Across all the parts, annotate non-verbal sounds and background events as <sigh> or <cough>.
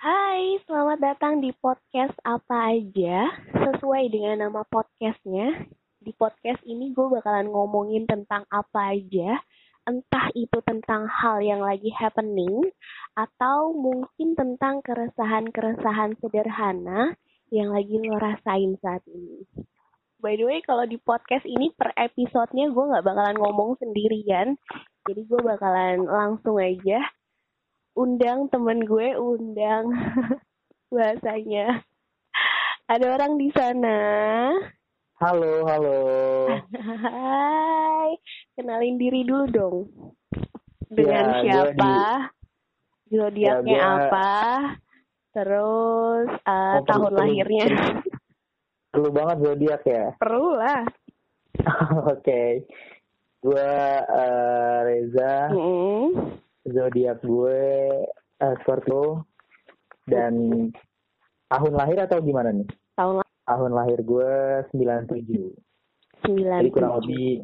Hai, selamat datang di podcast apa aja sesuai dengan nama podcastnya. Di podcast ini gue bakalan ngomongin tentang apa aja, entah itu tentang hal yang lagi happening atau mungkin tentang keresahan-keresahan sederhana yang lagi lo rasain saat ini. By the way, kalau di podcast ini per episodenya gue nggak bakalan ngomong sendirian, jadi gue bakalan langsung aja undang temen gue, undang <laughs> bahasanya. Ada orang di sana. Halo, halo. Hai, kenalin diri dulu dong. Dengan Ya, siapa? Zodiaknya Ya, gua- apa? Terus eh, Oh, tahun perlu- lahirnya. <laughs> Perlu banget zodiak ya. Perlu lah. <laughs> Oke. Gue eh, Reza, Mm-mm. Zodiak gue eh, Scorpio dan tahun lahir atau gimana nih? Tahun lahir Tahun lahir gue 97. Jadi kurang 97. lebih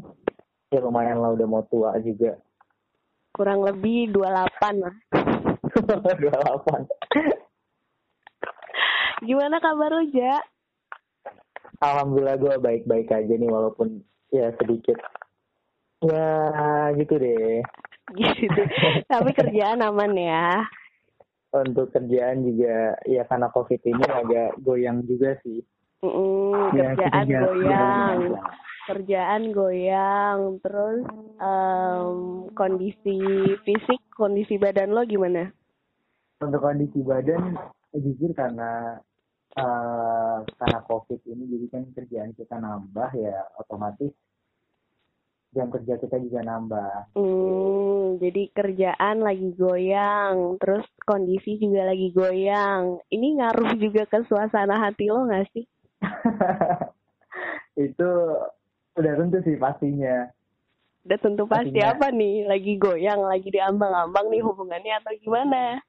ya lumayan lah udah mau tua juga. Kurang lebih 28 lah. <laughs> 28. Gimana kabar lu, Ja? Alhamdulillah gue baik-baik aja nih walaupun ya sedikit ya gitu deh. Gitu. Tapi kerjaan aman ya. Untuk kerjaan juga ya karena covid ini agak goyang juga sih. Ya, kerjaan jalan- goyang, kerjaan goyang, terus em, kondisi fisik, kondisi badan lo gimana? Untuk kondisi badan jujur karena eh, karena covid ini jadi kan kerjaan kita nambah ya otomatis jam kerja kita juga nambah. Hmm, jadi kerjaan lagi goyang, terus kondisi juga lagi goyang. Ini ngaruh juga ke suasana hati lo nggak sih? <laughs> itu udah tentu sih pastinya. Udah tentu pasti Pastinya. apa nih? Lagi goyang, lagi diambang-ambang nih hubungannya atau gimana?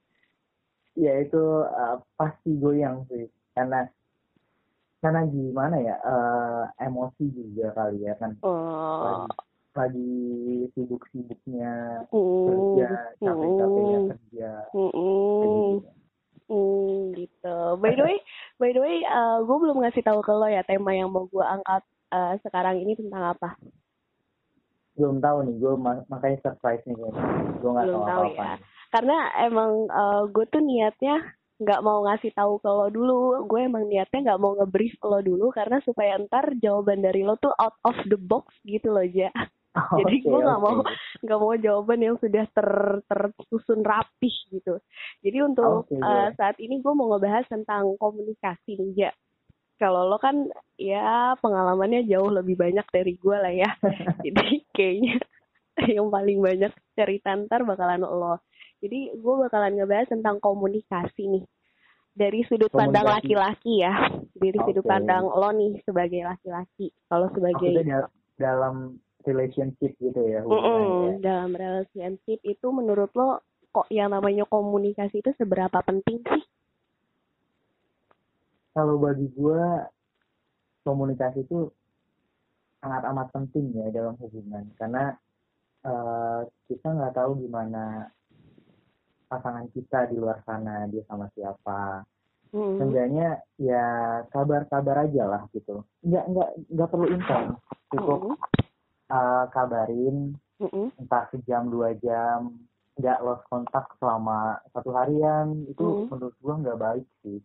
Ya itu eh, pasti goyang sih karena karena gimana ya eh, emosi juga kali ya kan Oh, lagi, lagi sibuk-sibuknya hmm, kerja capek-capeknya kerja hmm. gitu. Hmm, gitu. By the way, by the way, gue belum ngasih tahu ke lo ya tema yang mau gue angkat eh, sekarang ini tentang apa. belum tahu nih gue makanya surprise nih kayaknya gue nggak tahu tahu apa-apa ya. nih. Karena emang gue tuh niatnya nggak mau ngasih tahu ke lo dulu. Gue emang niatnya nggak mau nge-brief ke lo dulu karena supaya ntar jawaban dari lo tuh out of the box gitu loh, Ja. Jadi Oke, gue nggak oke. mau <laughs> nggak mau jawaban yang sudah ter tersusun rapih gitu. Jadi untuk Oke, eh, ya. saat ini gue mau ngebahas tentang komunikasi nih, Ja. Kalau lo kan ya pengalamannya jauh lebih banyak dari gue lah ya. <laughs> Jadi kayaknya <laughs> yang paling banyak cerita ntar bakalan lo. Jadi gue bakalan ngebahas tentang komunikasi nih. Dari sudut pandang Komunikasi. laki-laki ya. Dari sudut Oke. pandang lo nih sebagai laki-laki. Kalau sebagai maksudnya dal- dalam relationship gitu ya hubungannya dalam relationship itu menurut lo kok yang namanya komunikasi itu seberapa penting sih? kalau bagi gue komunikasi itu sangat amat penting ya dalam hubungan karena eh, kita nggak tahu gimana pasangan kita di luar sana dia sama siapa Hmm. seenggaknya ya kabar-kabar aja lah gitu nggak nggak nggak perlu intens cukup Mm-mm. Eh, kabarin Mm-mm. entah sejam dua jam nggak lost kontak selama satu harian itu Hmm. menurut gua nggak baik sih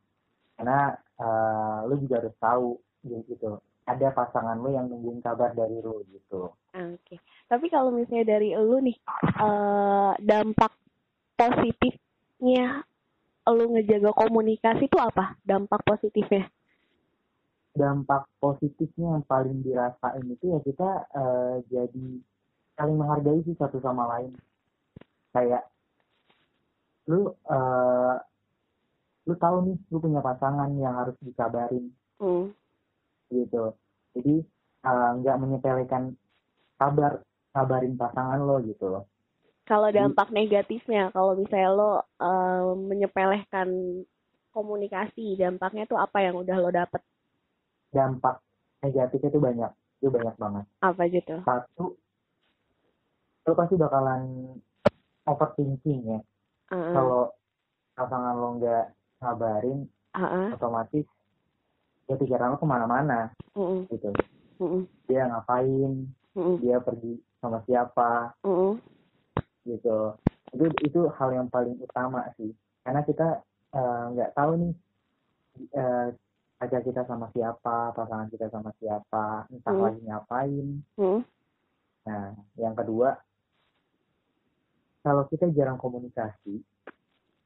karena eh, lu juga harus tahu gitu ada pasangan lu yang nungguin kabar dari lu gitu Oke. Tapi kalau misalnya dari lu nih eh dampak positifnya lu ngejaga komunikasi itu apa? Dampak positifnya? Dampak positifnya yang paling dirasain itu ya kita eh, jadi saling menghargai sih satu sama lain kayak lu eh, lu tahu nih lu punya pasangan yang harus dikabarin Hmm. gitu jadi eh, nggak menyepelekan kabar kabarin pasangan lo gitu loh Kalau Jadi- dampak negatifnya, kalau misalnya lo eh, menyepelehkan komunikasi, dampaknya tuh apa yang udah lo dapet? Dampak negatifnya itu banyak. Itu banyak banget. Apa gitu? satu lo pasti bakalan overthinking ya. Heeh. kalau pasangan lo nggak ngabarin Ah, otomatis ya pikiran lo ke mana-mana mm, gitu. Mm, dia ngapain? Mm, dia pergi sama siapa? Mm, gitu. Itu itu hal yang paling utama sih. Karena kita eh, nggak tahu nih eh, pacar kita sama siapa pasangan kita sama siapa entah Hmm. lagi ngapain mm. nah yang kedua kalau kita jarang komunikasi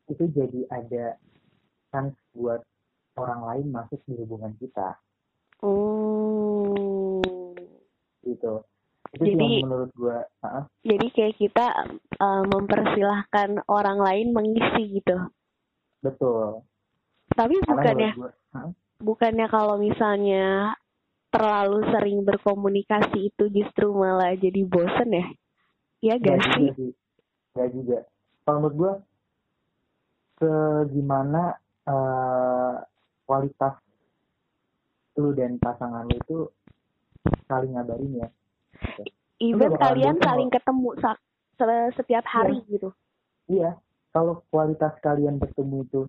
itu jadi ada chance buat orang lain masuk di hubungan kita Hmm. gitu itu Jadi- menurut gua ah, Jadi kayak kita eh, mempersilahkan orang lain mengisi gitu. betul Tapi gua ah, bukannya kalau misalnya terlalu sering berkomunikasi itu justru malah jadi bosen ya? Iya Nggak gak sih? juga sih nggak juga kalau menurut gua segimana eh, kualitas lu dan pasangan lu itu saling ngabarin ya Even kalian saling ketemu setiap hari gitu. iya kalau kualitas kalian bertemu itu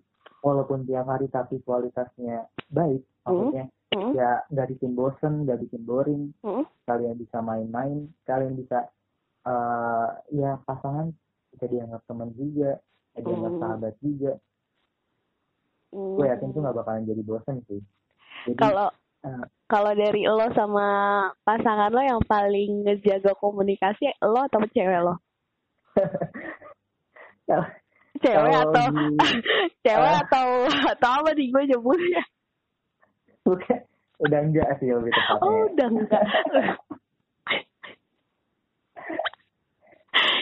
walaupun tiap hari tapi kualitasnya baik maksudnya Hmm, ya nggak bikin bosen nggak bikin boring hmm, kalian bisa main-main kalian bisa eh ya pasangan bisa dianggap teman juga bisa dianggap Hmm. sahabat juga hmm. gue yakin tuh nggak bakalan jadi bosen sih jadi Kalau eh, kalau dari lo sama pasangan lo yang paling ngejaga komunikasi lo atau cewek lo? <laughs> Cewek atau <laughs> cewek ah. atau <laughs> atau apa nih gue nyebutnya? bukan udah enggak sih lebih tepatnya Oh udah enggak. <laughs>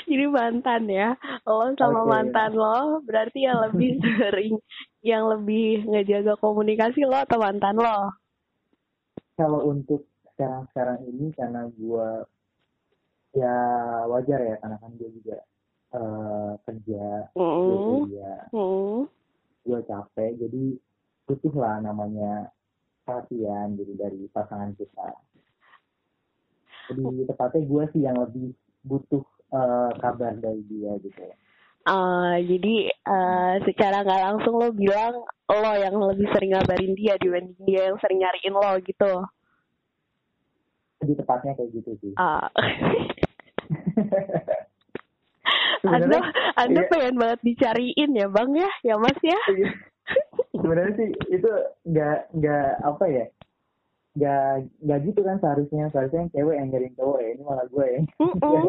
Jadi mantan ya. Lo sama Oke. mantan lo berarti yang lebih sering yang lebih ngejaga komunikasi lo atau mantan lo? kalau untuk sekarang-sekarang ini karena gue ya wajar ya karena kan gue juga eh, kerja gue Hmm. kuliah Hmm. gue capek jadi butuh lah namanya perhatian jadi dari pasangan kita jadi tepatnya gue sih yang lebih butuh eh, kabar dari dia gitu Ah, jadi eh, secara nggak langsung lo bilang lo yang lebih sering ngabarin dia dibanding dia yang sering nyariin lo gitu. lebih tepatnya kayak gitu sih Ah. <laughs> Anda, Sebenarnya- Anda iya. pengen banget dicariin ya bang ya, ya mas ya? sebenarnya sih itu nggak nggak apa ya nggak nggak gitu kan seharusnya seharusnya yang cewek yang nyariin cowok ya ini malah gue ya Mm-mm.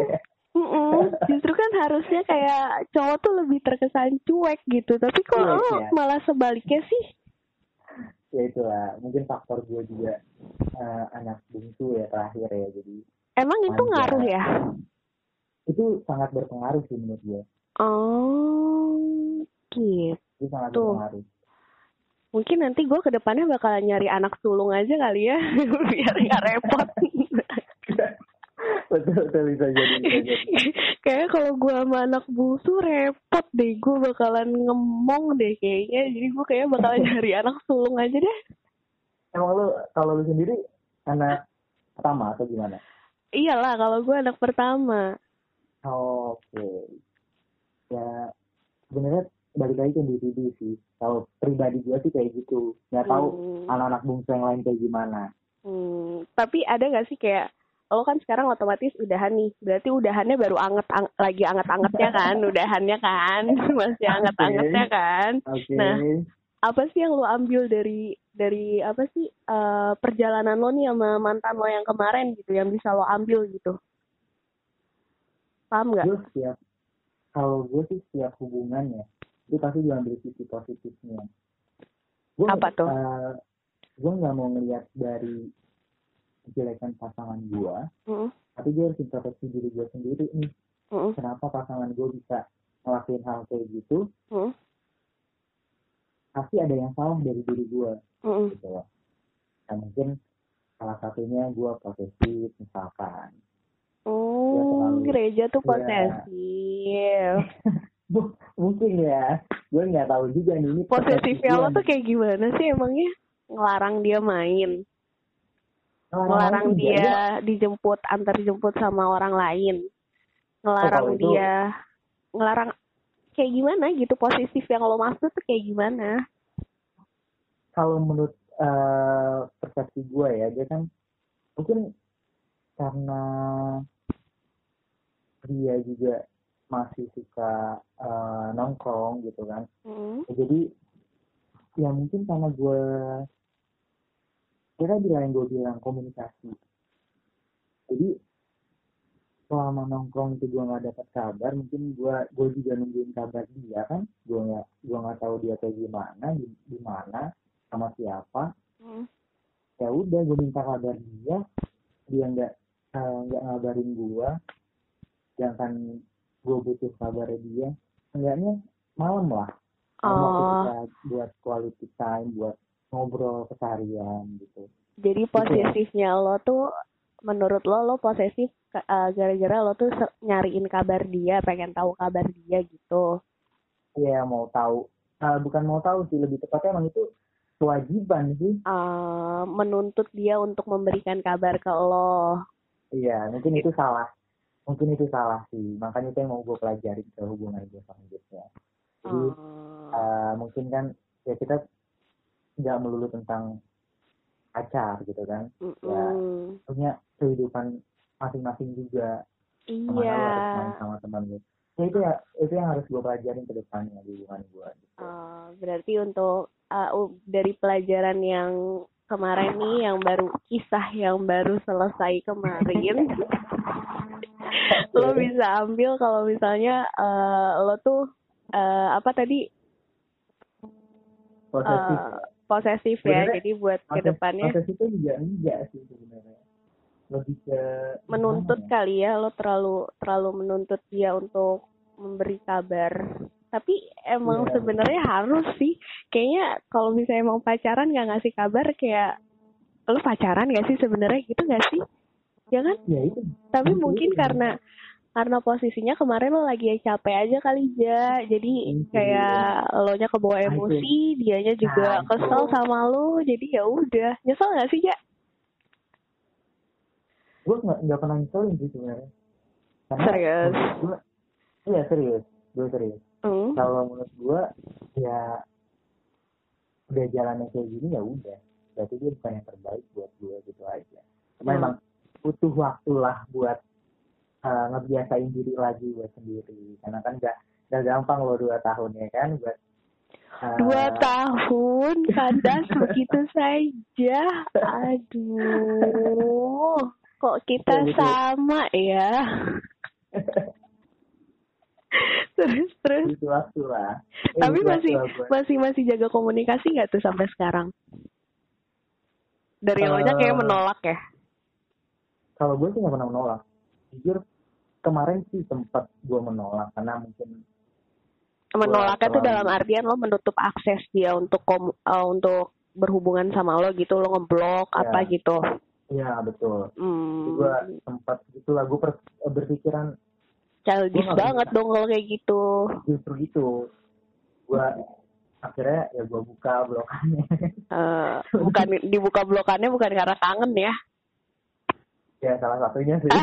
Mm-mm. Justru kan harusnya kayak cowok tuh lebih terkesan cuek gitu, tapi kok Cuek, lo ya. malah sebaliknya sih? ya itulah mungkin faktor gue juga eh, anak bungsu ya terakhir ya jadi Emang itu Manja. ngaruh ya? Itu sangat berpengaruh sih menurut gue Oh, gitu. itu sangat Tuh. berpengaruh Mungkin nanti gue ke depannya bakalan nyari anak sulung aja kali ya, <laughs> biar nggak repot. <laughs> betul betul bisa jadi bisa jadi <laughs> Kayaknya kalau gue sama anak bungsu repot deh, gue bakalan ngemong deh kayaknya. Jadi gue kayaknya bakalan nyari anak sulung aja deh. emang lu kalau lu sendiri anak pertama atau gimana Iyalah kalau gue anak pertama. Oke ya sebenarnya balik lagi ke individu sih kalau pribadi gue sih kayak gitu nggak tahu Hmm. anak-anak bungsu yang lain kayak gimana Hmm, tapi ada gak sih kayak lo kan sekarang otomatis udahan nih, berarti udahannya baru anget ang- lagi anget-angetnya kan, <laughs> udahannya kan, <laughs> masih anget-angetnya kan. oke Nah. Apa sih yang lo ambil dari dari apa sih eh, perjalanan lo nih sama mantan lo yang kemarin gitu, yang bisa lo ambil gitu? Paham nggak? gue setiap kalau gue sih setiap hubungan ya itu pasti diambil sisi positifnya. Gue Apa tuh? gue nggak mau ngelihat dari kejelekan pasangan gue Mm, tapi gue harus introspeksi diri gue sendiri nih. Mm, kenapa pasangan gue bisa ngelakuin hal kayak gitu? Mm, pasti ada yang salah dari diri gue mm. gitu loh. Nah mungkin salah satunya gue posesif misalkan Oh, gereja tuh Iya. posesif. <laughs> Bu- mungkin ya gue nggak tahu juga nih ini Posesifnya lo tuh kayak gimana sih emangnya? Ngelarang dia main, ngelarang Orang-orang dia juga, dijemput, antar jemput sama orang lain, ngelarang Oh, kalau itu- dia, ngelarang kayak gimana gitu posesif yang lo maksud tuh kayak gimana? kalau menurut eh, persepsi gue ya dia kan mungkin karena dia juga masih suka eh, nongkrong gitu kan. Mm. jadi ya mungkin karena gue kita bilang gue bilang komunikasi. Jadi selama nongkrong itu gue nggak dapat kabar mungkin gue gue juga nungguin kabar dia kan. Gue nggak gue nggak tahu dia kayak gimana di, di mana sama siapa. Mm. ya udah gue minta kabar dia dia nggak eh, nggak ngabarin gue sedangkan gue butuh kabarnya dia enggaknya malam lah. Malam Oh, kita buat quality time buat ngobrol keseharian gitu. Jadi posesifnya lo tuh menurut lo lo posesif uh, gara-gara lo tuh nyariin kabar dia, pengen tahu kabar dia gitu. Iya mau tahu. Eh, bukan mau tahu sih lebih tepatnya emang itu kewajiban sih. Uh, menuntut dia untuk memberikan kabar ke lo. iya mungkin itu salah mungkin itu salah sih makanya itu yang mau gue pelajari ke hubungan gue selanjutnya jadi Oh. eh, mungkin kan ya kita nggak melulu tentang pacar gitu kan Mm-mm. punya kehidupan masing-masing juga Iya. lu harus main sama teman lu ya itu ya itu yang harus gue pelajarin ke depannya di hubungan gue gitu. Uh, berarti untuk uh, dari pelajaran yang kemarin nih, yang baru kisah yang baru selesai kemarin, <laughs> lo bisa ambil kalau misalnya uh, lo tuh uh, apa tadi? Posesif. Uh, posesif ya, jadi buat Proses- ke depannya proses itu juga enggak sih sebenarnya. Lebih ke menuntut ya? kali ya, lo terlalu terlalu menuntut dia untuk memberi kabar. Tapi emang Iya. sebenarnya harus sih, kayaknya kalau misalnya emang pacaran nggak ngasih kabar kayak lo pacaran gak sih sebenarnya gitu gak sih? Ya kan? ya itu Tapi Itu, mungkin itu. karena karena posisinya kemarin lo lagi capek aja kali ya, jadi Itu. kayak lo nya kebawa Nah, itu. emosi, dianya juga Nah, kesel sama lo, jadi ya udah nyesel gak sih ya? gue nggak nggak pernah nyeselin sih sebenarnya Serius? gue iya serius gue serius Hmm. kalau menurut gue ya udah jalannya kayak gini ya udah berarti dia bukan yang terbaik buat gue gitu aja cuma Hmm. emang butuh waktu lah buat uh, ngebiasain diri lagi buat sendiri karena kan gak gak gampang loh dua tahun ya kan buat uh, Dua tahun kandas begitu saja. Aduh, kok kita betul. sama ya? <laughs> <laughs> terus terus. butuh waktu lah Eh, Tapi masih waktu masih masih jaga komunikasi nggak tuh sampai sekarang? Dari lo nya Eh, kayak menolak ya? kalau gue sih nggak pernah menolak jujur kemarin sih sempat gue menolak karena mungkin Menolaknya tuh terlalu- dalam artian lo menutup akses dia untuk kom eh, untuk berhubungan sama lo gitu, lo ngeblok Ya. apa gitu. ya betul Hmm, gue sempat gitu lah gue berpikiran childish Gua banget bisa. dong kalau kayak gitu. justru itu gue akhirnya ya gue buka blokannya Eh, bukan dibuka blokannya bukan karena kangen ya. ya salah satunya sih <laughs>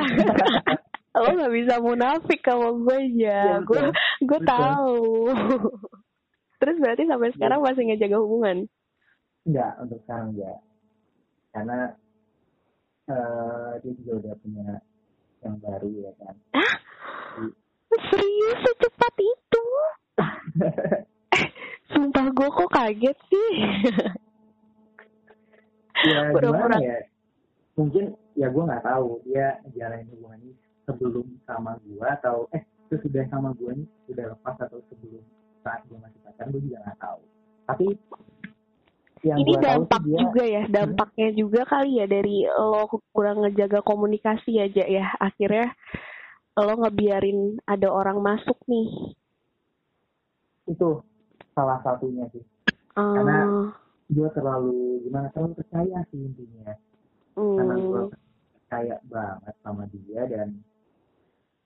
lo nggak bisa munafik sama gue ya. Iya, Gue gue tahu. <laughs> Terus berarti sampai sekarang masih ngejaga hubungan. enggak untuk sekarang enggak karena eh dia juga udah punya yang baru ya kan Hah? Serius secepat itu? <laughs> Sumpah gue kok kaget sih. ya gimana ya mungkin ya gue nggak tahu dia jalanin hubungan ini sebelum sama gue atau eh sesudah sama gue ini sudah lepas atau sebelum saat gue masih pacaran gue juga nggak tahu tapi yang Ini tahu dampak dia juga ya, dampaknya juga kali ya dari lo kurang ngejaga komunikasi aja ya. Akhirnya lo ngebiarin ada orang masuk nih. itu salah satunya sih. Ah, Karena gue terlalu gimana terlalu percaya sih intinya. Karena gue percaya banget sama dia dan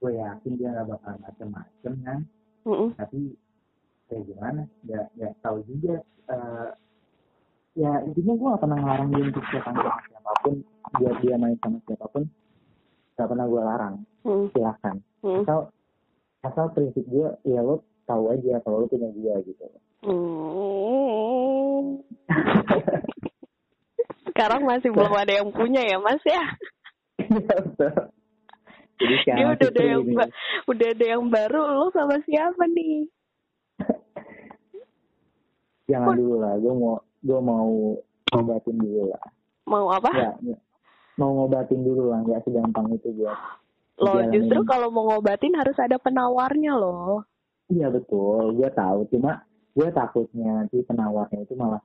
gue yakin dia nggak bakal macem-macem kan? Mm-mm. tapi kayak gimana? Nggak nggak tahu juga Eh, ya intinya gue gak pernah ngelarang dia untuk siapa siapa pun. Biar dia main sama siapa pun gak pernah gue larang Hmm, silahkan hmm, asal asal prinsip gue ya lo tahu aja kalau lo punya gue gitu hmm. <laughs> sekarang masih belum ada yang punya ya mas ya. Jadi dia udah ada yang ini. udah ada yang baru lo sama siapa nih Jangan dulu lah, gue mau gue mau ngobatin dulu lah. mau apa ya. mau ngobatin dulu lah, nggak segampang itu buat. Lo dijalanin. justru kalau mau ngobatin harus ada penawarnya loh Iya betul, gue tahu. Cuma gue takutnya nanti penawarnya itu malah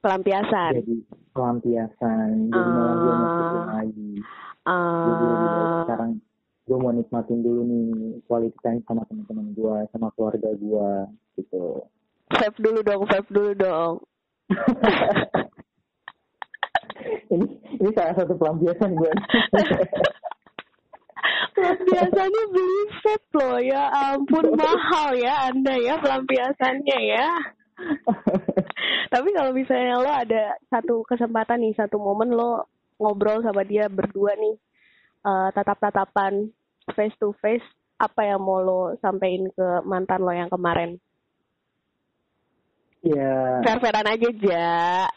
pelampiasan jadi pelampiasan, jadi malah gue lagi. Jadi baik Ah, sekarang gue mau nikmatin dulu nih quality time sama teman-teman gue, sama keluarga gue, gitu. vape dulu dong vape dulu dong <laughs> ini ini salah satu pelampiasan gue. <laughs> Pelampiasannya beli vape loh ya ampun <laughs> mahal ya anda ya pelampiasannya ya. <laughs> Tapi kalau misalnya lo ada satu kesempatan nih satu momen lo ngobrol sama dia berdua nih eh, tatap-tatapan face to face apa yang mau lo sampein ke mantan lo yang kemarin? ya, Fair-fairan aja ja.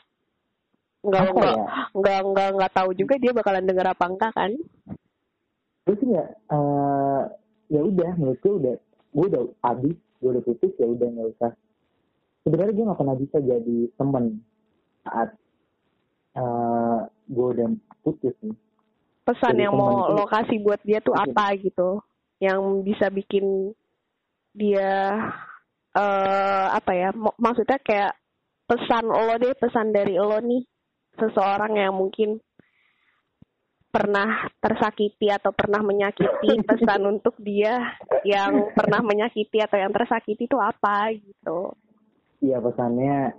Enggak Apa enggak ya? enggak enggak enggak tahu juga dia bakalan denger apa enggak kan? Sih nggak, eh, ya udah, menurut gue udah, gue udah habis, gue udah putus, ya udah nggak usah. Sebenarnya gue nggak pernah bisa jadi temen saat eh gue udah putus nih. pesan Jadi yang mau itu- lo kasih buat dia tuh Oke. apa gitu yang bisa bikin dia eh apa ya mak- maksudnya kayak pesan lo deh pesan dari lo nih seseorang yang mungkin pernah tersakiti atau pernah menyakiti <laughs> pesan untuk dia yang pernah menyakiti atau yang tersakiti itu apa gitu Iya pesannya,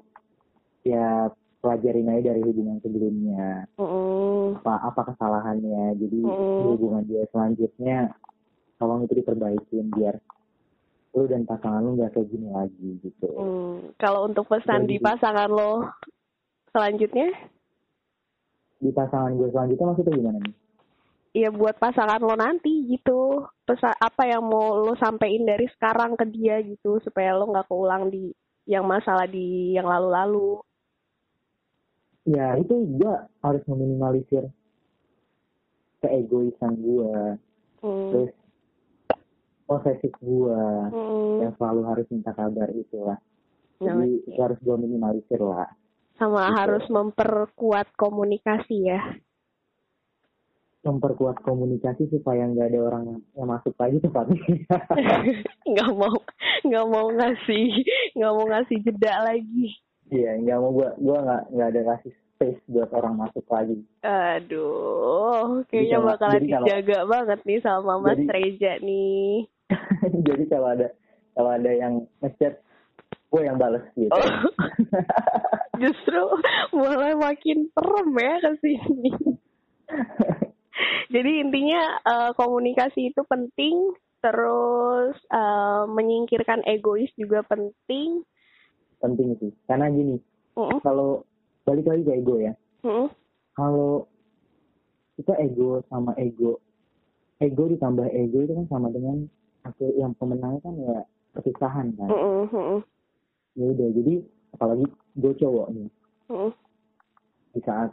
ya pelajarin aja dari hubungan sebelumnya. Mm, Apa apa kesalahannya. Jadi Mm. di hubungan dia selanjutnya, tolong itu diperbaikin biar lu dan pasangan lu nggak kayak gini lagi gitu. mm. kalau untuk pesan Jadi- di pasangan lo selanjutnya Di pasangan gue selanjutnya maksudnya gimana nih? ya buat pasangan lo nanti gitu pesan apa yang mau lo sampein dari sekarang ke dia gitu supaya lo nggak keulang di yang masalah di yang lalu-lalu Ya itu gue harus meminimalisir keegoisan gue, hmm. terus posesif gue, Hmm. yang selalu harus minta kabar itulah. Nah, Jadi itu harus gue minimalisir lah. Sama gitu. harus memperkuat komunikasi ya Memperkuat komunikasi supaya nggak ada orang yang masuk lagi tempatnya. <laughs> nggak mau nggak mau ngasih nggak mau ngasih jeda lagi Iya, nggak mau gue, gue nggak nggak ada kasih space buat orang masuk lagi. aduh kayaknya kalau- bakalan jadi kalau- dijaga banget nih sama Mas Jadi- Reja nih <laughs> Jadi kalau ada kalau ada yang ngechat, gue yang bales gitu. Oh. <laughs> justru mulai makin serem ya ke sini. <laughs> Jadi intinya eh, komunikasi itu penting, terus eh, menyingkirkan egois juga penting. Penting sih, karena gini, Mm-mm, kalau balik lagi ke ego ya, mm-mm, kalau kita ego sama ego, ego ditambah ego itu kan sama dengan hasil yang pemenangnya kan ya perpisahan kan. mm-mm, Ya udah, jadi apalagi gue cowok nih, mm-mm. di saat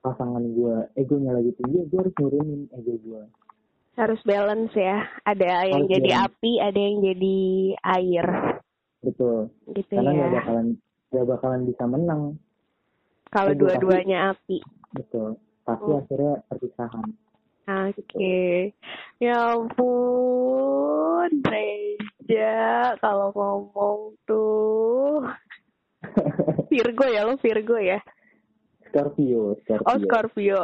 pasangan gue egonya lagi tinggi, gue harus nurunin ego gue. Harus balance ya. Ada yang Harus jadi balance. api, ada yang jadi air, Betul. gitu Karena nggak ya. bakalan nggak bakalan bisa menang. Kalau dua-duanya api. Betul. Pasti Hmm. akhirnya perpisahan. Oke, ya ampun, Reja, kalau ngomong tuh Virgo ya lo Virgo ya? Scorpio, Scorpio. Oh Scorpio,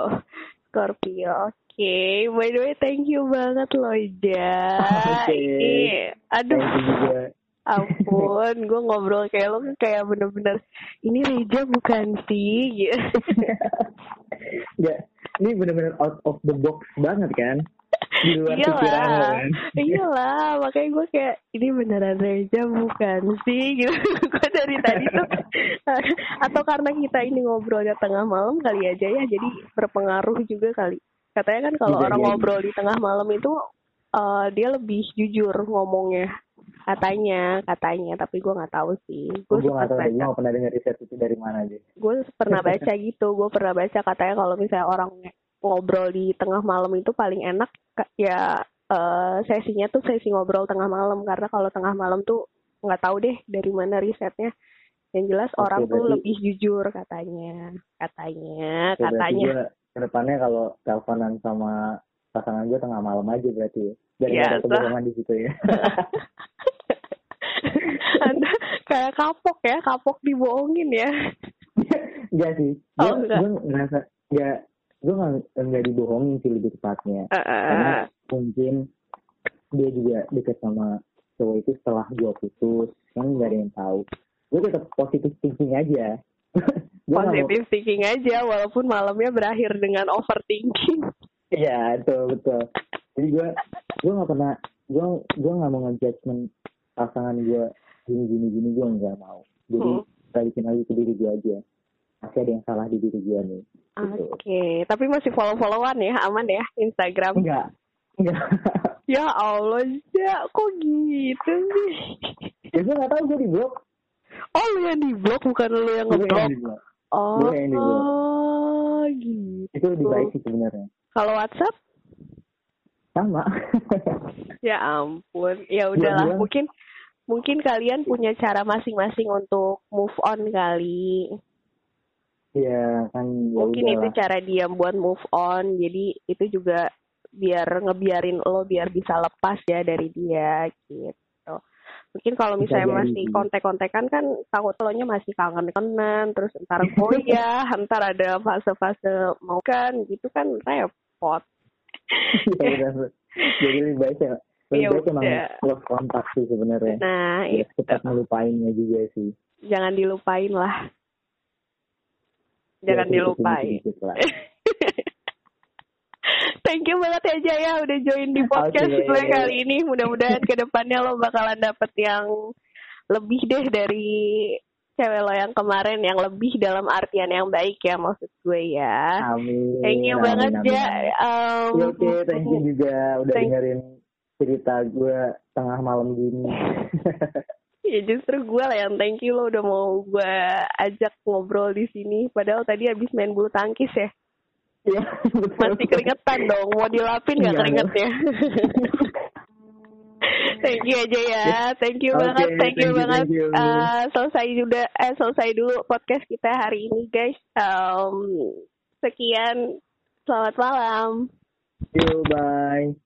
Scorpio. Oke, by the way thank you banget loh Ja. Oke. Ini, aduh, Thank you juga. ampun, gue ngobrol kayak lo kayak bener-bener ini Reja bukan sih? Gitu. <laughs> Nggak, ini bener-bener out of the box banget kan? Di luar pikiran lo Iyalah, kan? <laughs> iyalah, makanya gue kayak ini beneran Reja bukan sih <laughs> gitu. gue dari tadi tuh <laughs> atau karena kita ini ngobrolnya tengah malam kali aja ya, jadi berpengaruh juga kali. Katanya kan kalau Bisa orang jadi. ngobrol di tengah malam itu eh, dia lebih jujur ngomongnya. katanya katanya tapi gue nggak tahu sih gue gue nggak tahu gue pernah dengar riset itu dari mana aja gue pernah baca gitu gue pernah baca katanya kalau misalnya orang ngobrol di tengah malam itu paling enak ya uh, sesinya tuh sesi ngobrol tengah malam karena kalau tengah malam tuh nggak tahu deh dari mana risetnya. Yang jelas Oke, orang tuh lebih jujur katanya. Katanya Oke, katanya. ke depannya kalau teleponan sama pasangan gue tengah malam aja berarti ya. Dari ya, ada kebohongan di situ ya. <laughs> Anda kayak kapok ya kapok dibohongin ya. Enggak sih. Gue oh, gue ngerasa ya gue nggak nggak dibohongin sih lebih tepatnya uh, uh, karena mungkin dia juga deket sama cowok itu setelah gue putus kan nggak ada yang tahu gue tetap positif thinking aja <laughs> positif thinking aja walaupun malamnya berakhir dengan overthinking Iya betul betul. Jadi gue gue nggak pernah gue gue nggak mau ngejudgment pasangan gue gini gini gini gue nggak mau. Jadi hmm. balikin lagi ke diri gue aja. Masih ada yang salah di diri gue nih. Gitu. Oke, okay. tapi masih follow-followan ya, aman ya Instagram? Enggak, enggak. <laughs> ya Allah, ya kok gitu sih? Ya gue nggak tahu gue di blok. Oh lu yang di blok bukan lu yang ngeblok? Oh, gue yang di blok. Oh, gitu. Itu lebih baik sih sebenarnya. Kalau WhatsApp? Sama. <laughs> ya ampun. Ya udahlah, mungkin mungkin kalian punya cara masing-masing untuk move on kali. Iya, kan ya Mungkin udahlah. itu cara dia buat move on. Jadi itu juga biar ngebiarin lo biar bisa lepas ya dari dia gitu. Mungkin kalau misalnya masih kontek-kontekan kan takut lo nya masih kangen-kangen terus ntar goyah, <laughs> ntar ada fase-fase mau kan gitu kan repot repot. Iya, Jadi lebih baik ya. Lebih ya baik emang close kontak sih sebenarnya. Nah, ya, itu. Cepat melupainnya juga sih. Jangan dilupain lah. Jangan ya, dilupain. <laughs> Thank you banget ya Jaya udah join di podcast okay. gue kali ini. Mudah-mudahan ke depannya lo bakalan dapet yang lebih deh dari cewek lo yang kemarin yang lebih dalam artian yang baik ya maksud gue ya. Amin. Thank you amin, banget amin. ya. Um, ya, Oke, okay, thank you juga udah thank... dengerin cerita gue tengah malam gini. <laughs> <laughs> ya justru gue lah yang thank you lo udah mau gue ajak ngobrol di sini. Padahal tadi habis main bulu tangkis ya. Iya. Masih keringetan dong. Mau dilapin nggak keringetnya? <laughs> thank you aja ya thank you okay, banget thank, thank you, banget thank you. Uh, selesai juga eh selesai dulu podcast kita hari ini guys um, sekian selamat malam you bye